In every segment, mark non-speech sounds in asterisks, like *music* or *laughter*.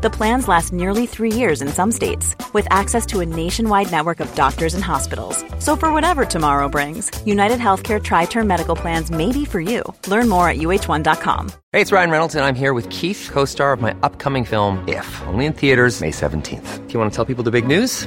The plans last nearly three years in some states, with access to a nationwide network of doctors and hospitals. So, for whatever tomorrow brings, United Healthcare Tri Term Medical Plans may be for you. Learn more at uh1.com. Hey, it's Ryan Reynolds, and I'm here with Keith, co star of my upcoming film, If, only in theaters, May 17th. Do you want to tell people the big news?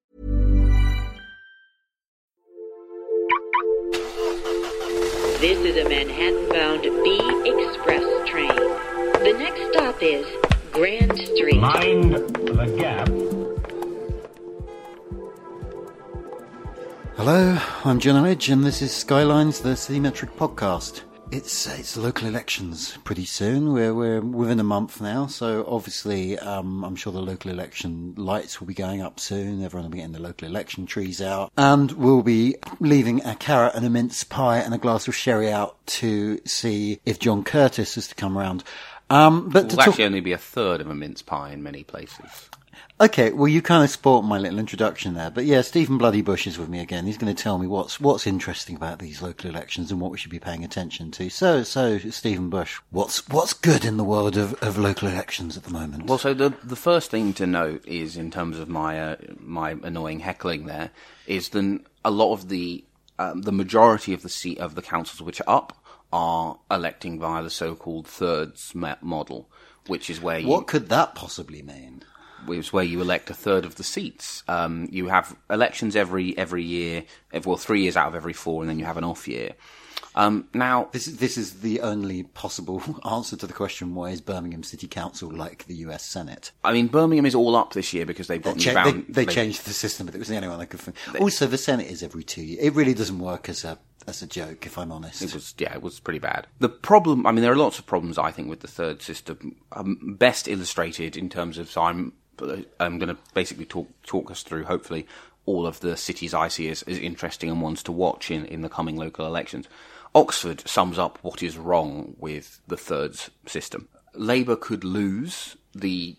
This is a Manhattan-bound B Express train. The next stop is Grand Street. Mind the gap. Hello, I'm Jonn Elledge, and this is Skylines, the Citymetric podcast. It's it's local elections pretty soon. We're we're within a month now, so obviously, um, I'm sure the local election lights will be going up soon. Everyone will be getting the local election trees out, and we'll be leaving a carrot and a mince pie and a glass of sherry out to see if John Curtice is to come around. Um, but It will talk- actually only be a third of a mince pie in many places. Okay, well, you kind of spoilt my little introduction there, but yeah, Stephen Bloody Bush is with me again. He's going to tell me what's what's interesting about these local elections and what we should be paying attention to. So, so Stephen Bush, what's what's good in the world of, of local elections at the moment? Well, so the the first thing to note is in terms of my uh, my annoying heckling there is then a lot of the um, the majority of the seat of the councils which are up are electing via the so-called thirds model, which is where you what could that possibly mean? Is where you elect a third of the seats. Um, you have elections every every year, well, three years out of every four, and then you have an off year. Um, now, This is this is the only possible *laughs* answer to the question: Why is Birmingham City Council like the U.S. Senate? I mean, Birmingham is all up this year because they've got Cha- bound- they, they changed the system, but it was the only one I could think. Also, the Senate is every two years. It really doesn't work as a as a joke, if I'm honest. It was yeah, it was pretty bad. The problem, I mean, there are lots of problems I think with the third system. Um, best illustrated in terms of so I'm Uh, I'm going to basically talk talk us through hopefully all of the cities I see as, as interesting and ones to watch in in the coming local elections. Oxford sums up what is wrong with the thirds system. Labour could lose the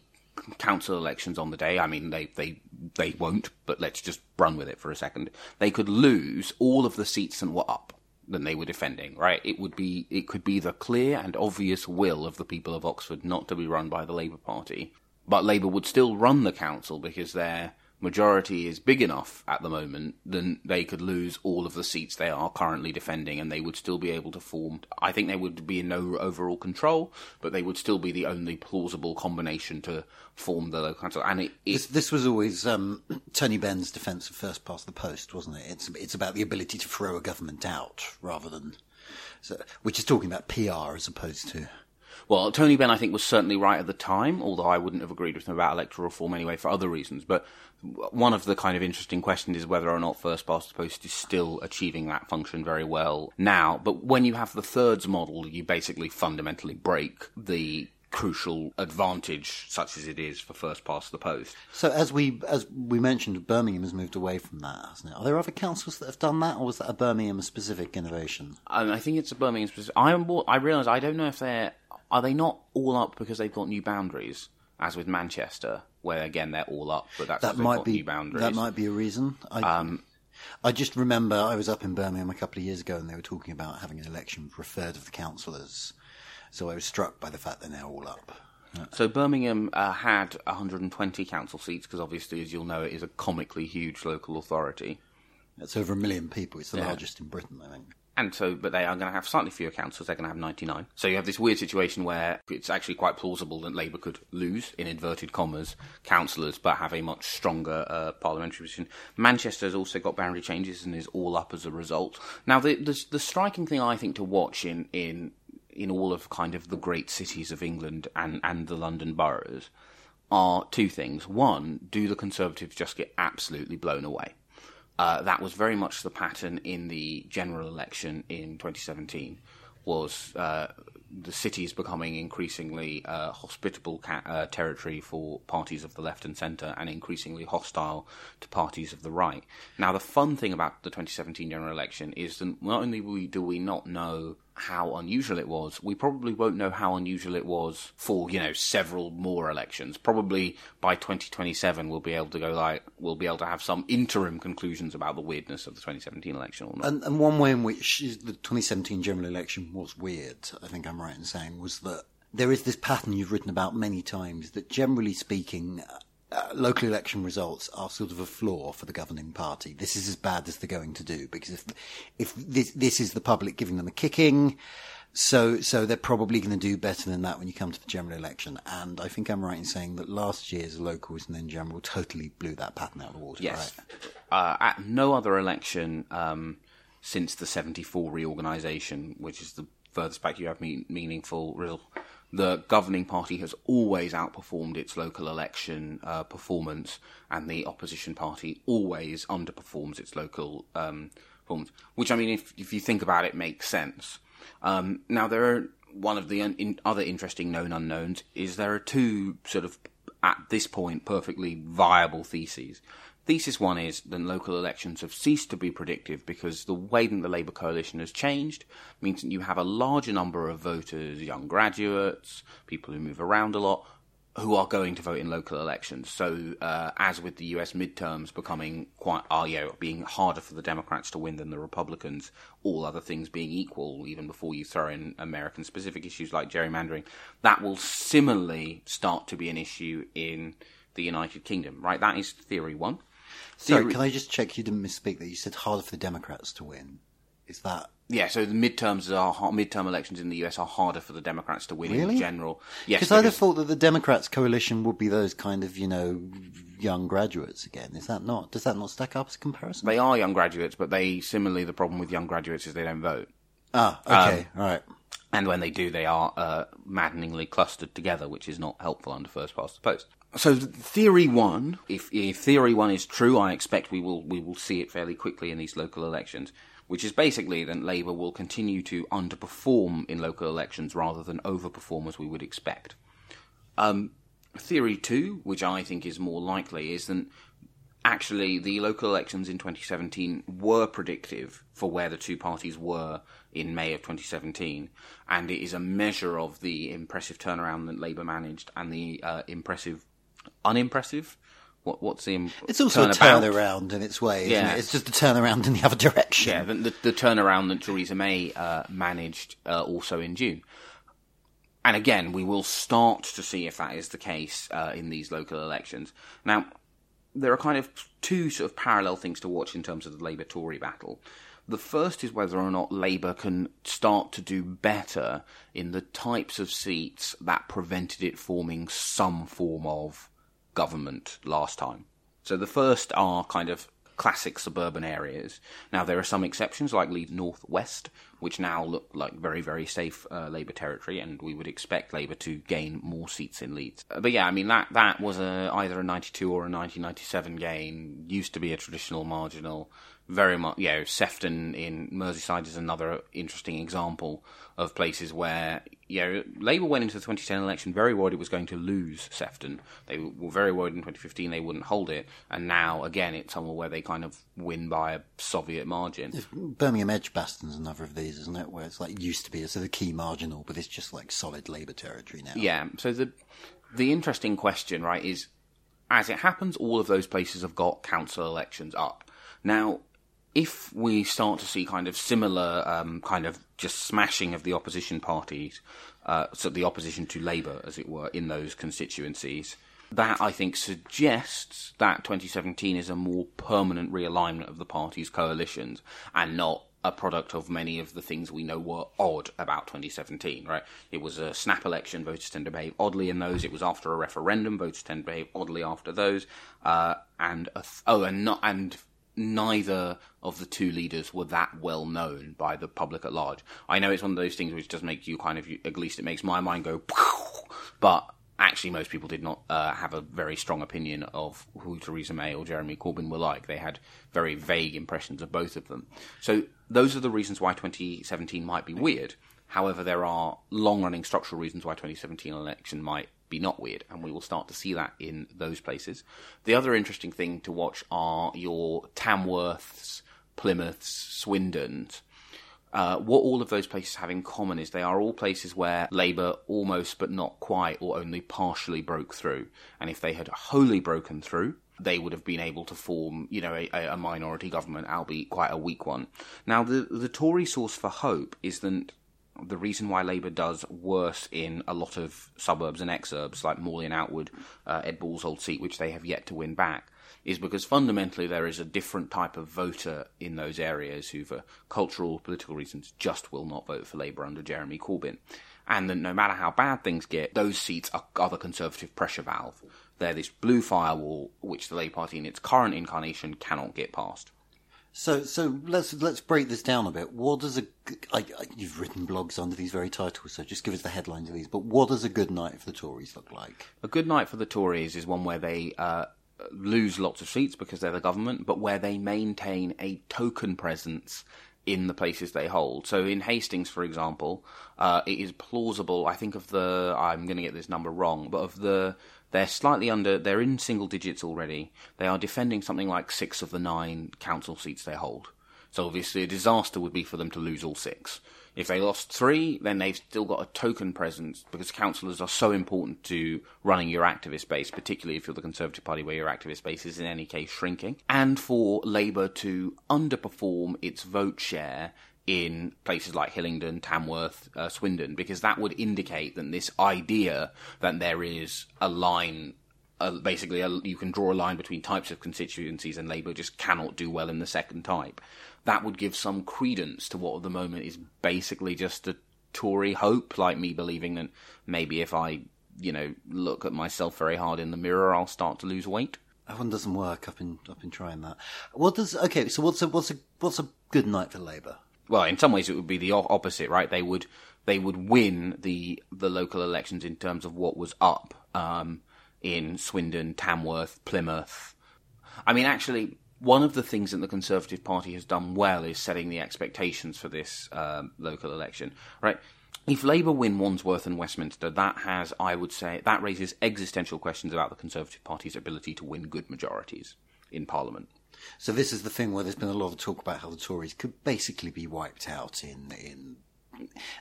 council elections on the day. I mean, they, they, they won't, but let's just run with it for a second. They could lose all of the seats that were up than they were defending, right? It would be, it could be the clear and obvious will of the people of Oxford not to be run by the Labour Party. But Labour would still run the council because their majority is big enough at the moment, then they could lose all of the seats they are currently defending and they would still be able to form. I think they would be in no overall control, but they would still be the only plausible combination to form the local council. And it, it This, this was always um, *clears throat* Tony Benn's defence of first past the post, wasn't it? It's it's about the ability to throw a government out rather than, so, which is talking about PR as opposed to. Well, Tony Benn, I think, was certainly right at the time, although I wouldn't have agreed with him about electoral reform anyway for other reasons. But one of the kind of interesting questions is whether or not first past the post is still achieving that function very well now. But when you have the thirds model, you basically fundamentally break the crucial advantage, such as it is for first past the post. So as we as we mentioned, Birmingham has moved away from that, hasn't it? Are there other councils that have done that, or was that a Birmingham specific innovation? And I think it's a Birmingham specific. I am. I realise I don't know if they're are they not all up because they've got new boundaries, as with Manchester, where again they're all up, but that's That because they've might got be new boundaries. that might be a reason. I, um, I just remember I was up in Birmingham a couple of years ago, and they were talking about having an election for a third of the councillors. So I was struck by the fact they're now all up. So Birmingham uh, had 120 council seats because obviously, as you'll know, it is a comically huge local authority. That's over a million people. It's the Yeah. largest in Britain, I think. And so, but they are going to have slightly fewer councillors. They're going to have 99. So you have this weird situation where it's actually quite plausible that Labour could lose, in inverted commas, councillors, but have a much stronger uh, parliamentary position. Manchester has also got boundary changes and is all up as a result. Now, the the, the striking thing I think to watch in in in all of kind of the great cities of England and and the London boroughs are two things. One, do the Conservatives just get absolutely blown away? Uh, that was very much the pattern in the general election in 2017. Was uh, the cities becoming increasingly uh, hospitable ca- uh, territory for parties of the left and centre, and increasingly hostile to parties of the right. Now, the fun thing about the 2017 general election is that not only do we not know how unusual it was, we probably won't know how unusual it was for, you know, several more elections. Probably by 2027 we'll be able to go like, we'll be able to have some interim conclusions about the weirdness of the 2017 election or not. And, and one way in which the 2017 general election was weird, I think I'm right in saying, was that there is this pattern you've written about many times that generally speaking, uh, local election results are sort of a flaw for the governing party. This is as bad as they're going to do because if if this this is the public giving them a kicking, so so they're probably going to do better than that when you come to the general election. And I think I'm right in saying that last year's locals and then general totally blew that pattern out of the water. Yes. Right? Uh, at no other election um, since the 74 reorganisation, which is the furthest back you have me- meaningful real the governing party has always outperformed its local election uh, performance, and the opposition party always underperforms its local um, performance. Which, I mean, if if you think about it, makes sense. Um, now, there are one of the un- in other interesting known unknowns is there are two sort of at this point perfectly viable theses. Thesis one is that local elections have ceased to be predictive because the way that the Labour coalition has changed means that you have a larger number of voters, young graduates, people who move around a lot, who are going to vote in local elections. So, uh, as with the US midterms becoming quite, uh, you know, being harder for the Democrats to win than the Republicans, all other things being equal, even before you throw in American specific issues like gerrymandering, that will similarly start to be an issue in the United Kingdom, right? That is theory one. Sorry, can I just check you didn't misspeak that you said harder for the Democrats to win? Is that Yeah, so the midterms are midterm elections in the US are harder for the Democrats to win Really? in general. Yes, Because I'd have thought that the Democrats' coalition would be those kind of, you know, young graduates again. Is that not? Does that not stack up as a comparison? they are young graduates, but they similarly the problem with young graduates is they don't vote. ah, okay, all right. And when they do, they are uh, maddeningly clustered together, which is not helpful under first past the post. So theory one, if, if theory one is true, I expect we will we will see it fairly quickly in these local elections, which is basically that Labour will continue to underperform in local elections rather than overperform as we would expect. Um, theory two, which I think is more likely, is that actually the local elections in 2017 were predictive for where the two parties were in May of 2017, and it is a measure of the impressive turnaround that Labour managed and the uh, impressive, unimpressive. What, what's the im- It's also a turnabout? turnaround in its way, isn't Yeah. it? It's just a turnaround in the other direction. Yeah, the, the, the turnaround that Theresa May uh, managed uh, also in June. And again, we will start to see if that is the case uh, in these local elections. Now, there are kind of two sort of parallel things to watch in terms of the Labour Tory battle. The first is whether or not Labour can start to do better in the types of seats that prevented it forming some form of government last time. So the first are kind of classic suburban areas. Now there are some exceptions, like Leeds North West, which now look like very very safe uh, Labour territory, and we would expect Labour to gain more seats in Leeds. Uh, but yeah, I mean that that was a, either a 92 or a 1997 gain. Used to be a traditional marginal. Very much, you know, Sefton in Merseyside is another interesting example of places where, you know, Labour went into the 2010 election very worried it was going to lose Sefton. They were very worried in 2015 they wouldn't hold it, and now, again, it's somewhere where they kind of win by a Soviet margin. Birmingham Edgbaston's another of these, isn't it? Where it's like used to be a sort of key marginal, but it's just like solid Labour territory now. Yeah, so the the interesting question, right, is as it happens, all of those places have got council elections up. Now, if we start to see kind of similar um, kind of just smashing of the opposition parties, uh, so the opposition to Labour, as it were, in those constituencies, that I think suggests that 2017 is a more permanent realignment of the parties' coalitions and not a product of many of the things we know were odd about 2017, right? It was a snap election, voters tend to behave oddly in those. It was after a referendum, voters tend to behave oddly after those. Uh, and, th- oh, and not, and neither of the two leaders were that well known by the public at large. I know it's one of those things which does make you kind of, at least it makes my mind go, *laughs* but actually most people did not uh, have a very strong opinion of who Theresa May or Jeremy Corbyn were like. They had very vague impressions of both of them. So those are the reasons why 2017 might be weird. However, there are long-running structural reasons why 2017 election might be not weird, and we will start to see that in those places. The other interesting thing to watch are your Tamworths, Plymouths, Swindons. Uh, what all of those places have in common is they are all places where Labour almost but not quite or only partially broke through. And if they had wholly broken through, they would have been able to form, you know, a, a minority government, albeit quite a weak one. Now, the the Tory source for hope is that the reason why Labour does worse in a lot of suburbs and exurbs, like Morley and Outwood, uh, Ed Balls' old seat, which they have yet to win back, is because fundamentally there is a different type of voter in those areas who, for cultural, or political reasons, just will not vote for Labour under Jeremy Corbyn. And that no matter how bad things get, those seats are, are the Conservative pressure valve. They're this blue firewall which the Labour Party in its current incarnation cannot get past. So, so let's let's break this down a bit. What does a I, I, you've written blogs under these very titles, so just give us the headlines of these. But what does a good night for the Tories look like? A good night for the Tories is one where they uh, lose lots of seats because they're the government, but where they maintain a token presence in the places they hold. So in Hastings, for example, uh, it is plausible. I think of the I'm going to get this number wrong, but of the they're slightly under. They're in single digits already. They are defending something like six of the nine council seats they hold. So obviously, a disaster would be for them to lose all six. If they lost three, then they've still got a token presence because councillors are so important to running your activist base, particularly if you're the Conservative Party where your activist base is in any case shrinking. And for Labour to underperform its vote share in places like Hillingdon, Tamworth, uh, Swindon, because that would indicate that this idea that there is a line, uh, basically, a, you can draw a line between types of constituencies, and Labour just cannot do well in the second type. That would give some credence to what at the moment is basically just a Tory hope, like me believing that maybe if I, you know, look at myself very hard in the mirror, I'll start to lose weight. That one doesn't work. I've been I've been trying that. What does okay? So what's a what's a what's a good night for Labour? Well, in some ways it would be the opposite, right? They would they would win the the local elections in terms of what was up um, in Swindon, Tamworth, Plymouth. I mean, actually, one of the things that the Conservative Party has done well is setting the expectations for this um, local election, right? If Labour win Wandsworth and Westminster, that has, I would say, that raises existential questions about the Conservative Party's ability to win good majorities in Parliament. So this is the thing where there's been a lot of talk about how the Tories could basically be wiped out in in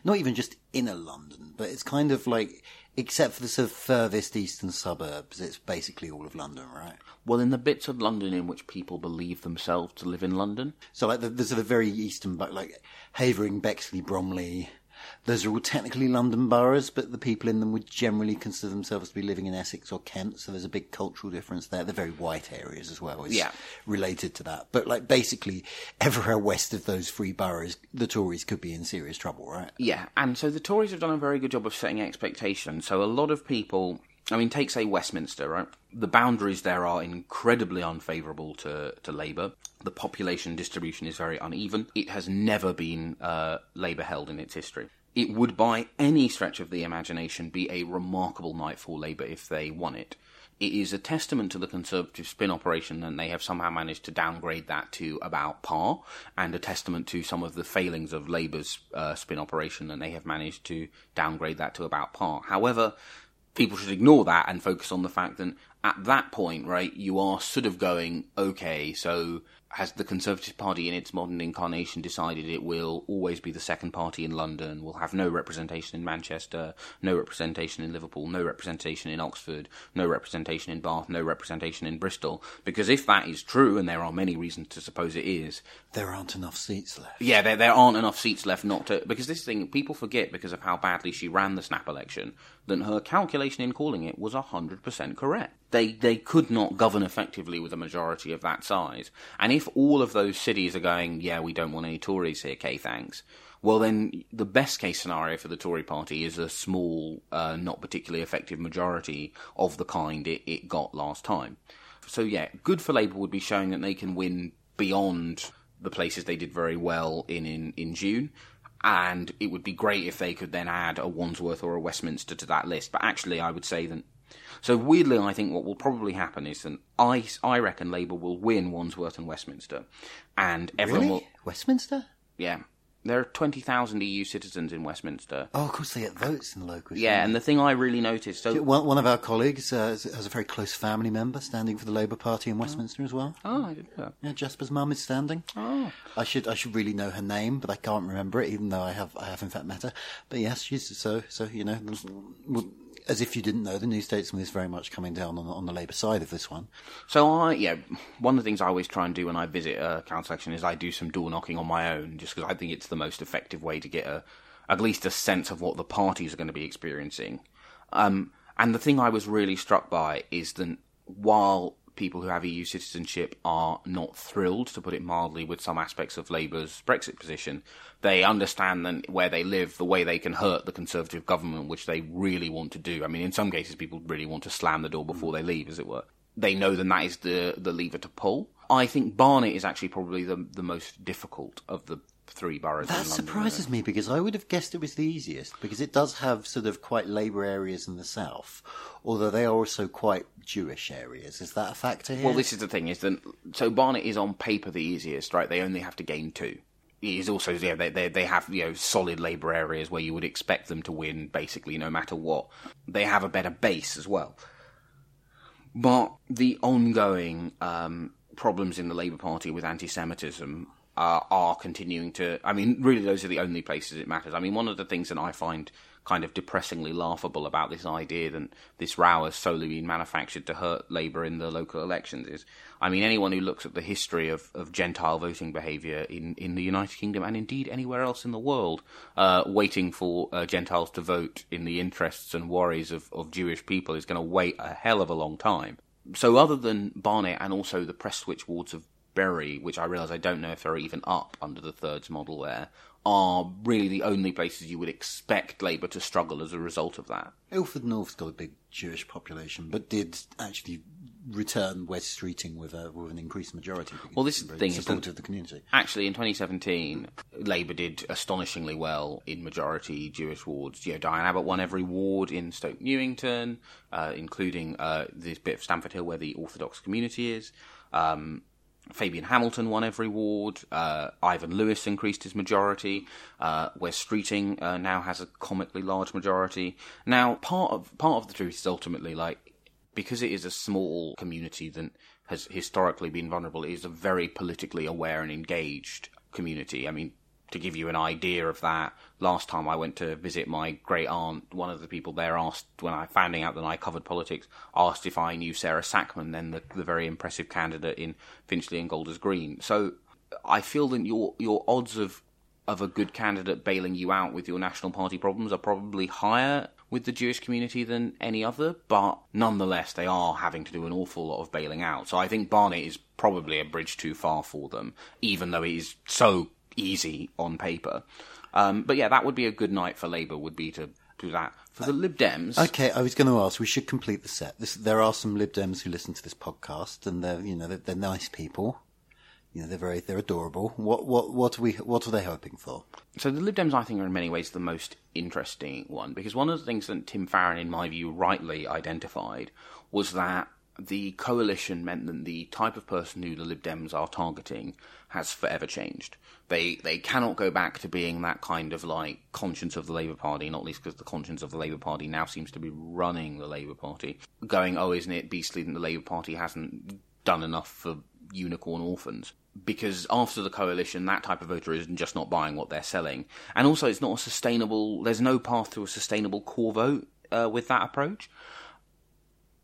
not even just inner London, but it's kind of like except for the sort of furthest eastern suburbs, it's basically all of London, right? Well, in the bits of London in which people believe themselves to live in London, So like the, the sort of very eastern, like Havering, Bexley, Bromley. Those are all technically London boroughs, but the people in them would generally consider themselves to be living in Essex or Kent. So there's a big cultural difference there. They're very white areas as well. It's Yeah. related to that. But like basically everywhere west of those three boroughs, the Tories could be in serious trouble, right? Yeah, and so the Tories have done a very good job of setting expectations. So a lot of people, I mean, take say Westminster, right? The boundaries there are incredibly unfavourable to, to Labour. The population distribution is very uneven. It has never been uh, Labour held in its history. It would, by any stretch of the imagination, be a remarkable night for Labour if they won it. It is a testament to the Conservative spin operation and they have somehow managed to downgrade that to about par, and a testament to some of the failings of Labour's uh, spin operation and they have managed to downgrade that to about par. However, people should ignore that and focus on the fact that at that point, right, you are sort of going, okay, so has the Conservative Party in its modern incarnation decided it will always be the second party in London, will have no representation in Manchester, no representation in Liverpool, no representation in Oxford, no representation in Bath, no representation in Bristol? Because if that is true, and there are many reasons to suppose it is, There aren't enough seats left. yeah, there, there aren't enough seats left not to. Because this thing, people forget because of how badly she ran the snap election, that her calculation in calling it was 100% correct. They, they could not govern effectively with a majority of that size. And if all of those cities are going, yeah, we don't want any Tories here, okay, thanks. Well, then the best case scenario for the Tory party is a small, uh, not particularly effective majority of the kind it, it got last time. So yeah, good for Labour would be showing that they can win beyond the places they did very well in in, in June. and it would be great if they could then add a Wandsworth or a Westminster to that list. But actually, I would say that. So weirdly, I think what will probably happen is that I, I reckon Labour will win Wandsworth and Westminster, and everyone Really? will. Westminster? Yeah, there are twenty thousand EU citizens in Westminster. Oh, of course they get votes in the locals. Yeah, and the thing I really noticed. So One, one of our colleagues uh, has a very close family member standing for the Labour Party in Westminster as well. oh, I didn't know that. Yeah, Jasper's mum is standing. Oh. I should I should really know her name, but I can't remember it, even though I have I have in fact met her. But yes, she's so so you know, as if you didn't know, the New Statesman is very much coming down on the, on the Labour side of this one. So I, yeah, one of the things I always try and do when I visit a council election is I do some door knocking on my own, just because I think it's the most effective way to get a, at least a sense of what the parties are going to be experiencing. Um, and the thing I was really struck by is that while people who have EU citizenship are not thrilled, to put it mildly, with some aspects of Labour's Brexit position, they understand that where they live, the way they can hurt the Conservative government, which they really want to do. I mean, in some cases, people really want to slam the door before they leave, as it were. They know then that is the, the lever to pull. I think Barnet is actually probably the, the most difficult of the three boroughs That London. surprises me because I would have guessed it was the easiest because it does have sort of quite Labour areas in the south, although they are also quite Jewish areas. Is that a factor here? Well, this is the thing: is that so Barnet is on paper the easiest, right? They only have to gain two. It is also yeah, they they they have you know solid Labour areas where you would expect them to win basically no matter what. They have a better base as well, but the ongoing um, problems in the Labour Party with anti-Semitism uh, are continuing to. I mean, really, those are the only places it matters. I mean, one of the things that I find kind of depressingly laughable about this idea that this row has solely been manufactured to hurt Labour in the local elections is, I mean, anyone who looks at the history of, of Gentile voting behaviour in, in the United Kingdom and indeed anywhere else in the world, uh, waiting for uh, Gentiles to vote in the interests and worries of, of Jewish people is going to wait a hell of a long time. So, other than Barnet and also the Prestwich wards of Bury, which I realise I don't know if they're even up under the Thirds model there, are really the only places you would expect Labour to struggle as a result of that. Ilford North's got a big Jewish population, but did actually return Wes Streeting with a with an increased majority. Well, this is the thing, that- of the community. Actually, in 2017, Labour did astonishingly well in majority Jewish wards. You know, Diane Abbott won every ward in Stoke Newington, uh, including uh, this bit of Stamford Hill where the Orthodox community is. Um, Fabian Hamilton won every ward. Uh, Ivan Lewis increased his majority. Uh, Wes Streeting uh, now has a comically large majority. Now, part of part of the truth is ultimately like because it is a small community that has historically been vulnerable. It is a very politically aware and engaged community. I mean, to give you an idea of that, last time I went to visit my great aunt, one of the people there asked, when I finding out that I covered politics, asked if I knew Sarah Sackman, then the, the very impressive candidate in Finchley and Golders Green. So I feel that your your odds of of a good candidate bailing you out with your national party problems are probably higher with the Jewish community than any other, but nonetheless, they are having to do an awful lot of bailing out. So I think Barnet is probably a bridge too far for them, even though it is so easy on paper. Um, but yeah, that would be a good night for Labour, would be to do that. For the Lib Dems, Okay, I was going to ask. We should complete the set. This, there are some Lib Dems who listen to this podcast, and they're you know they're, they're nice people. You know they're very they're adorable. What what what are we what are they hoping for? So the Lib Dems, I think, are in many ways the most interesting one because one of the things that Tim Farron, in my view, rightly identified was that the coalition meant that the type of person who the Lib Dems are targeting has forever changed. They they cannot go back to being that kind of like conscience of the Labour Party, not least because the conscience of the Labour Party now seems to be running the Labour Party, going, oh, isn't it beastly that the Labour Party hasn't done enough for unicorn orphans? because after the coalition, that type of voter is just not buying what they're selling, and also it's not a sustainable. There's no path to a sustainable core vote uh, with that approach.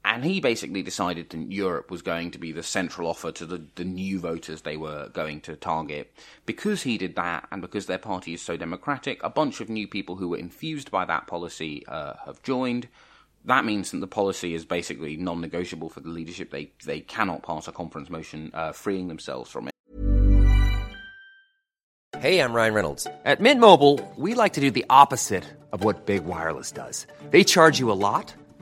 And he basically decided that Europe was going to be the central offer to the, the new voters they were going to target. Because he did that, and because their party is so democratic, a bunch of new people who were infused by that policy uh, have joined. That means that the policy is basically non-negotiable for the leadership. They they cannot pass a conference motion uh, freeing themselves from it. Hey, I'm Ryan Reynolds. At Mint Mobile, we like to do the opposite of what Big Wireless does. They charge you a lot,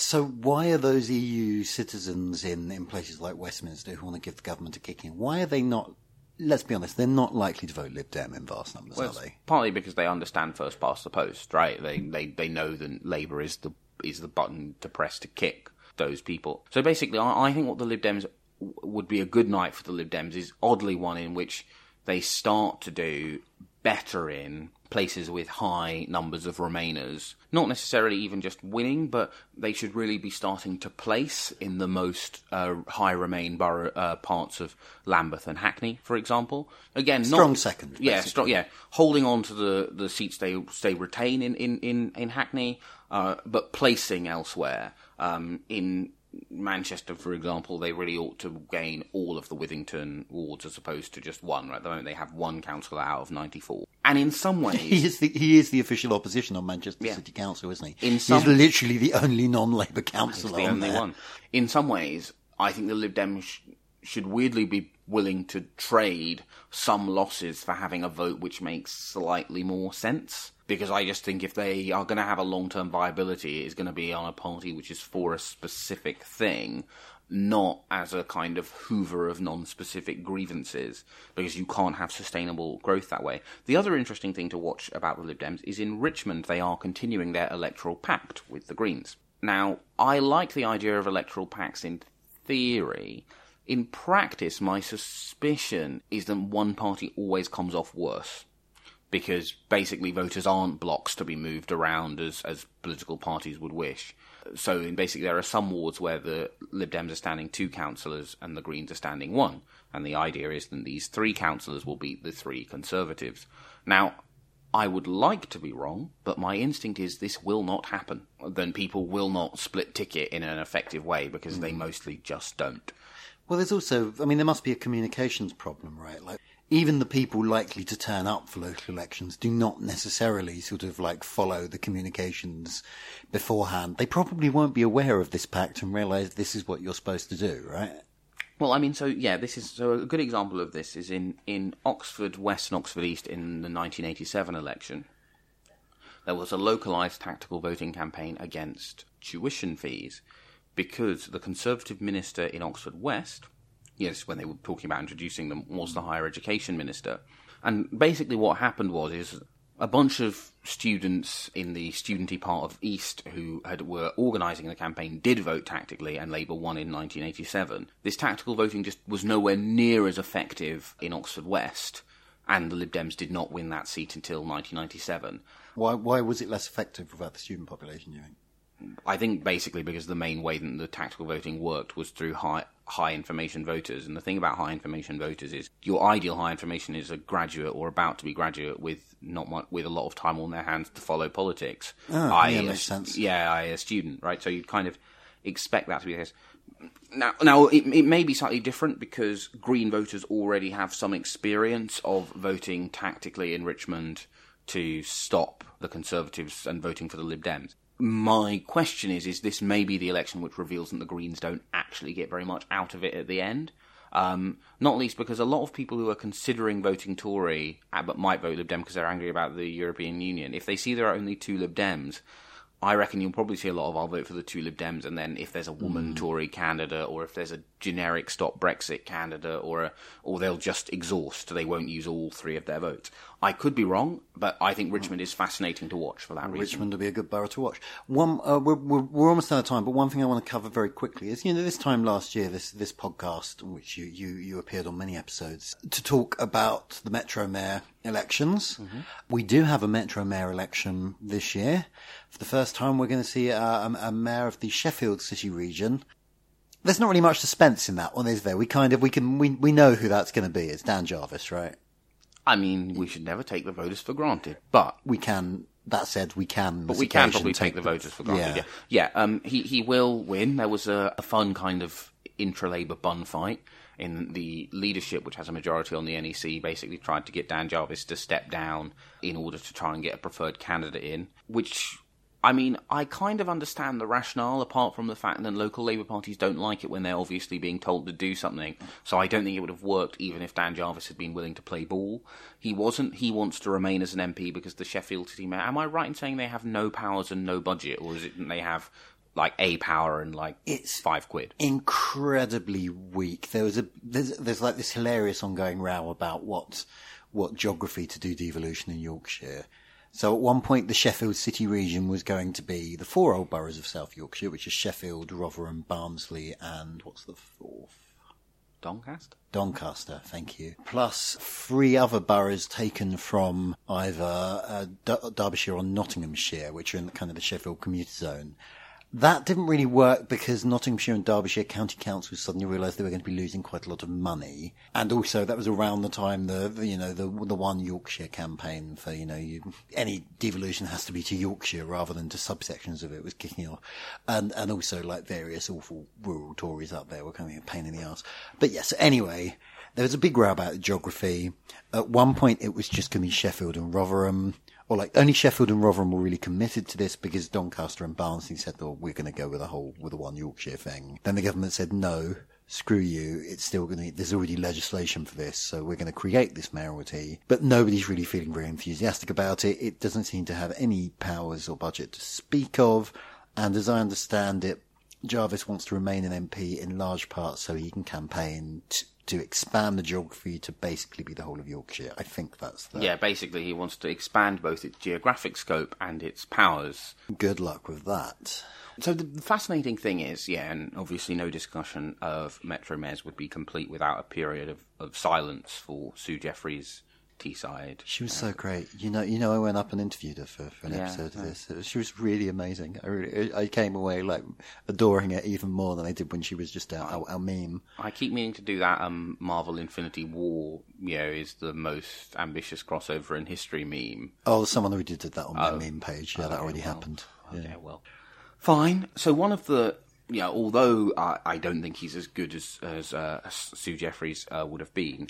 So why are those EU citizens in, in places like Westminster who want to give the government a kick in? Why are they not? Let's be honest, they're not likely to vote Lib Dem in vast numbers, Well, are they? partly because they understand first past the post, right? They they they know that Labour is the is the button to press to kick those people. So basically, I, I think what the Lib Dems would be a good night for the Lib Dems is oddly one in which they start to do better in places with high numbers of Remainers. Not necessarily even just winning, but they should really be starting to place in the most uh, high Remain borough uh, parts of Lambeth and Hackney, for example. Again, Strong not, second, Yeah, basically. strong. Yeah, holding on to the the seats they they retain in in in, in Hackney, uh, but placing elsewhere. Um, in Manchester, for example, they really ought to gain all of the Withington wards as opposed to just one. Right at the moment, they have one councillor out of ninety four, and in some *laughs* ways, He is the he is the official opposition on Manchester Yeah. City Council, isn't he? In some, He's literally the only non-Labour councillor the on only there. one. In some ways, I think the Lib Dems sh- should weirdly be willing to trade some losses for having a vote which makes slightly more sense. Because I just think if they are going to have a long term viability, it's going to be on a party which is for a specific thing, not as a kind of hoover of non specific grievances, because you can't have sustainable growth that way. The other interesting thing to watch about the Lib Dems is in Richmond, they are continuing their electoral pact with the Greens. Now, I like the idea of electoral pacts in theory. In practice, my suspicion is that one party always comes off worse because basically voters aren't blocks to be moved around as, as political parties would wish. So in basically there are some wards where the Lib Dems are standing two councillors and the Greens are standing one. And the idea is that these three councillors will beat the three Conservatives. Now, I would like to be wrong, but my instinct is this will not happen. Then people will not split ticket in an effective way because they hmm. mostly just don't. Well, there's also, I mean, there must be a communications problem, right? Like, even the people likely to turn up for local elections do not necessarily sort of like follow the communications beforehand. They probably won't be aware of this pact and realise this is what you're supposed to do, right? Well, I mean, so yeah, this is so a good example of this is in in Oxford West and Oxford East in the 1987 election. There was a localised tactical voting campaign against tuition fees because the Conservative minister in Oxford West, yes, when they were talking about introducing them, was the higher education minister. And basically, what happened was is a bunch of students in the studenty part of East who had were organising the campaign did vote tactically, and Labour won in 1987. This tactical voting just was nowhere near as effective in Oxford West, and the Lib Dems did not win that seat until 1997. Why, why was it less effective without the student population, you think? I think basically because the main way that the tactical voting worked was through high high information voters. And the thing about high information voters is your ideal high information is a graduate or about to be graduate with not much, with a lot of time on their hands to follow politics. Oh, I, yeah, a- makes sense. Yeah, I a student, right? So you kind of expect that to be the case. Now, now it, it may be slightly different because Green voters already have some experience of voting tactically in Richmond to stop the Conservatives and voting for the Lib Dems. My question is: Is this maybe the election which reveals that the Greens don't actually get very much out of it at the end? Um, not least because a lot of people who are considering voting Tory uh, but might vote Lib Dem because they're angry about the European Union, if they see there are only two Lib Dems, I reckon you'll probably see a lot of I'll vote for the two Lib Dems, and then if there's a Mm. woman Tory candidate, or if there's a generic Stop Brexit candidate, or a, or they'll just exhaust, they won't use all three of their votes. I could be wrong, but I think Richmond is fascinating to watch for that reason. Richmond will be a good borough to watch. One, uh, we're, we're, we're almost out of time, but one thing I want to cover very quickly is, you know, this time last year, this this podcast, which you you, you appeared on many episodes, to talk about the Metro Mayor elections. We do have a Metro Mayor election this year. For the first time, we're going to see a, a, a mayor of the Sheffield City region. There's not really much suspense in that one, is there? We kind of we can we we know who that's going to be. It's Dan Jarvis, right? I mean, we should never take the voters for granted, but We can. That said, we can. But we can probably take the voters for granted. Yeah. Yeah, yeah. um, he he will win. There was a, a fun kind of intra-Labour bun fight in the leadership, which has a majority on the NEC. Basically, tried to get Dan Jarvis to step down in order to try and get a preferred candidate in. Which, I mean, I kind of understand the rationale, apart from the fact that local Labour parties don't like it when they're obviously being told to do something. So I don't think it would have worked even if Dan Jarvis had been willing to play ball. He wasn't. He wants to remain as an MP because the Sheffield City Mayor. Am I right in saying they have no powers and no budget, or is it that they have like a power and like It's- five quid? incredibly weak. There was a there's, there's like this hilarious ongoing row about what what geography to do devolution in Yorkshire. So at one point, the Sheffield City region was going to be the four old boroughs of South Yorkshire, which is Sheffield, Rotherham, Barnsley, and what's the fourth? Doncaster. Doncaster, thank you. Plus three other boroughs taken from either uh, D- Derbyshire or Nottinghamshire, which are in the, kind of the Sheffield commuter zone. That didn't really work because Nottinghamshire and Derbyshire county councils suddenly realised they were going to be losing quite a lot of money, and also that was around the time the, the you know the the one Yorkshire campaign for you know you, any devolution has to be to Yorkshire rather than to subsections of it was kicking off, and and also like various awful rural Tories up there were of a pain in the ass. But yes, anyway, there was a big row about geography. At one point, it was just going to be Sheffield and Rotherham or like only Sheffield and Rotherham were really committed to this because Doncaster and Barnsley said, "Oh, we're going to go with a whole with a one Yorkshire thing." Then the government said, "No, screw you. It's still going to. There's already legislation for this, so we're going to create this mayoralty." But nobody's really feeling very enthusiastic about it. It doesn't seem to have any powers or budget to speak of, and as I understand it, Jarvis wants to remain an MP in large part so he can campaign t- to expand the geography to basically be the whole of Yorkshire. I think that's the Yeah, basically, he wants to expand both its geographic scope and its powers. Good luck with that. So the, fascinating thing is, yeah, and obviously no discussion of Metro Mayors would be complete without a period of, of silence for Sue Jeffrey's Teesside. She was so great. You know, you know, I went up and interviewed her for, for an Yeah, episode of this. Was- She was really amazing. I really, I came away like adoring it even more than I did when she was just our, our, our meme. I keep meaning to do that. Um, Marvel Infinity War, you know, is the most ambitious crossover in history meme. Oh, someone already did that on Oh. my meme page. Yeah, that already happened. Yeah. Okay, well, fine. So one of the, yeah, although I, I don't think he's as good as as, uh, as Sue Jeffries uh, would have been,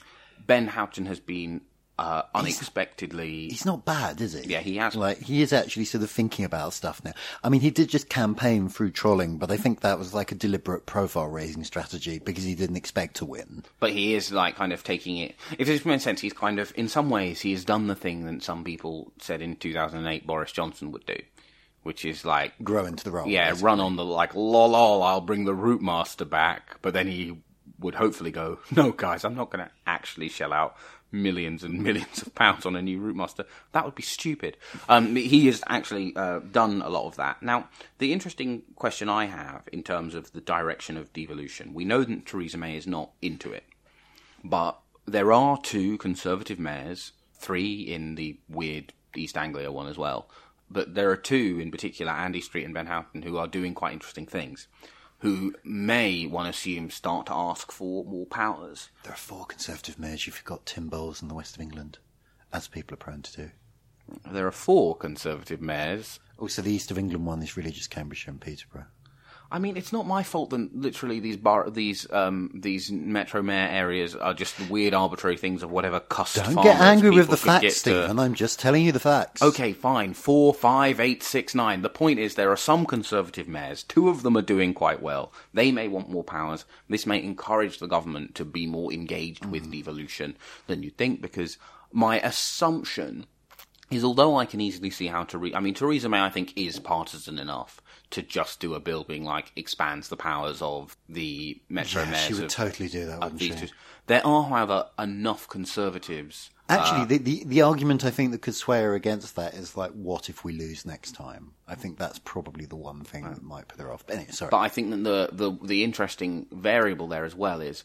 Ben Houchen has been uh, unexpectedly. He's not bad, is he? Yeah, he has. Like he is actually sort of thinking about stuff now. I mean, he did just campaign through trolling, but I think that was like a deliberate profile raising strategy because he didn't expect to win. But he is like kind of taking it. If this makes sense, he's kind of, in some ways, he has done the thing that some people said in 2008 Boris Johnson would do, which is like Grow into the role. yeah, basically. run on the like lol, lol I'll bring the route master back, but then he would hopefully go, no guys, I'm not going to actually shell out millions and *laughs* millions of pounds on a new route master. That would be stupid. Um, he has actually uh, done a lot of that. Now, the interesting question I have in terms of the direction of devolution, we know that Theresa May is not into it, but there are two Conservative mayors, three in the weird East Anglia one as well. But there are two in particular, Andy Street and Ben Houchen, who are doing quite interesting things, who may, one assumes, start to ask for more powers. There are four Conservative mayors. You forgot Tim Bowles in the west of England, as people are prone to do. There are four Conservative mayors. Oh, also, the east of England one is really just Cambridgeshire and Peterborough. I mean, it's not my fault that literally these bar, these um, these metro mayor areas are just weird arbitrary things of whatever cost. Don't get angry with the facts, to- Stephen. I'm just telling you the facts. Okay, fine. Four, five, eight, six, nine. The point is, there are some Conservative mayors. Two of them are doing quite well. They may want more powers. This may encourage the government to be more engaged with devolution than you think, because my assumption is although I can easily see how Theresa, I mean, Theresa May, I think, is partisan enough to just do a bill being like expands the powers of the metro Yeah, mayors. she would of- totally do that, wouldn't she? two. There are, however, enough conservatives. Actually, uh, the, the the argument I think that could sway her against that is like, what if we lose next time? I think that's probably the one thing that might put her off. But anyway, sorry. But I think that the, the, the interesting variable there as well is,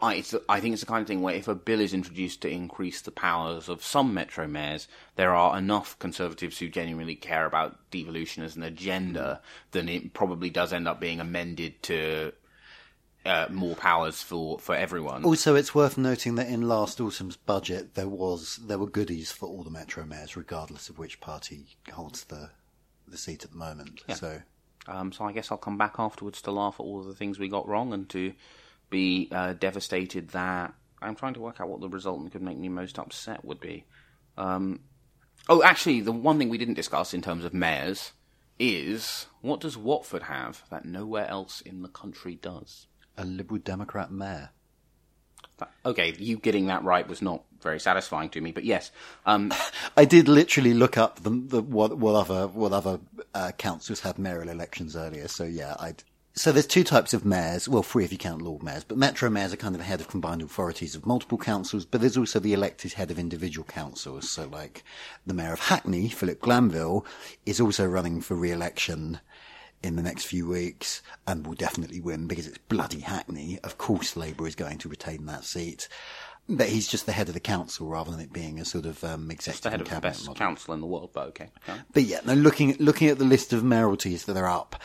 I, it's, I think it's the kind of thing where if a bill is introduced to increase the powers of some metro mayors, there are enough conservatives who genuinely care about devolution as an agenda, then it probably does end up being amended to uh, more powers for, for everyone. Also, it's worth noting that in last autumn's budget, there was there were goodies for all the metro mayors, regardless of which party holds the the seat at the moment. So Um, so I guess I'll come back afterwards to laugh at all the things we got wrong and to be uh, devastated that I'm trying to work out what the result that could make me most upset would be. Um, oh, actually, the one thing we didn't discuss in terms of mayors is what does Watford have that nowhere else in the country does? a Liberal Democrat mayor. That- Okay, you getting that right was not very satisfying to me, but yes, um, *laughs* I did literally look up the, the what, what other what other uh, councils had mayoral elections earlier. So yeah, I. So there's two types of mayors. Well, three if you count Lord mayors, but metro mayors are kind of the head of combined authorities of multiple councils. But there's also the elected head of individual councils. So like the mayor of Hackney, Philip Glanville, is also running for re-election in the next few weeks and will definitely win because it's bloody Hackney. Of course, Labour is going to retain that seat. But he's just the head of the council rather than it being a sort of um, executive the head of the cabinet best model. council in the world, but okay. yeah. But yeah, no, looking looking at the list of mayoralties that are up,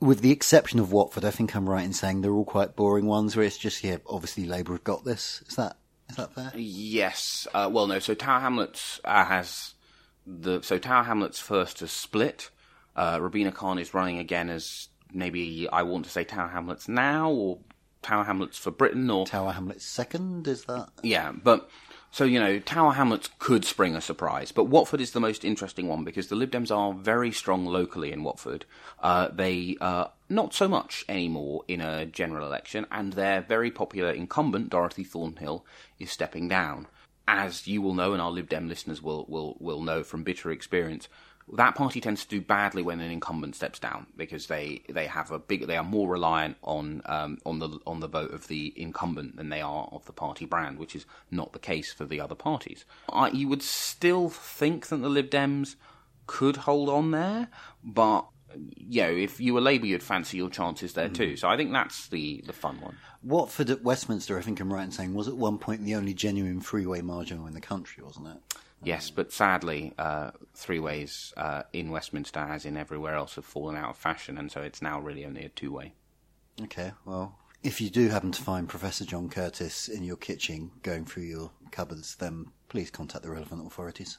with the exception of Watford, I think I'm right in saying they're all quite boring ones where it's just yeah, obviously Labour have got this. Is that is that fair? Yes. Uh, well, no. So Tower Hamlets uh, has the so Tower Hamlets first to split. Uh, Rabina Khan is running again as maybe I want to say Tower Hamlets now or Tower Hamlets for Britain or Tower Hamlets second is that? yeah, but so you know, Tower Hamlets could spring a surprise, but Watford is the most interesting one because the Lib Dems are very strong locally in Watford. Uh, they uh, not so much anymore in a general election, and their very popular incumbent Dorothy Thornhill is stepping down. As you will know, and our Lib Dem listeners will will will know from bitter experience. That party tends to do badly when an incumbent steps down because they, they have a big they are more reliant on um, on the on the vote of the incumbent than they are of the party brand, which is not the case for the other parties. I, you would still think that the Lib Dems could hold on there, but you know, if you were Labour, you'd fancy your chances there too. So I think that's the the fun one. Watford at Westminster, I think I'm right in saying, was at one point the only genuine three-way marginal in the country, wasn't it? Yes, but sadly, uh, three ways uh, in Westminster, as in everywhere else, have fallen out of fashion, and so it's now really only a two way. Okay, well, if you do happen to find Professor John Curtice in your kitchen going through your cupboards, then please contact the relevant authorities.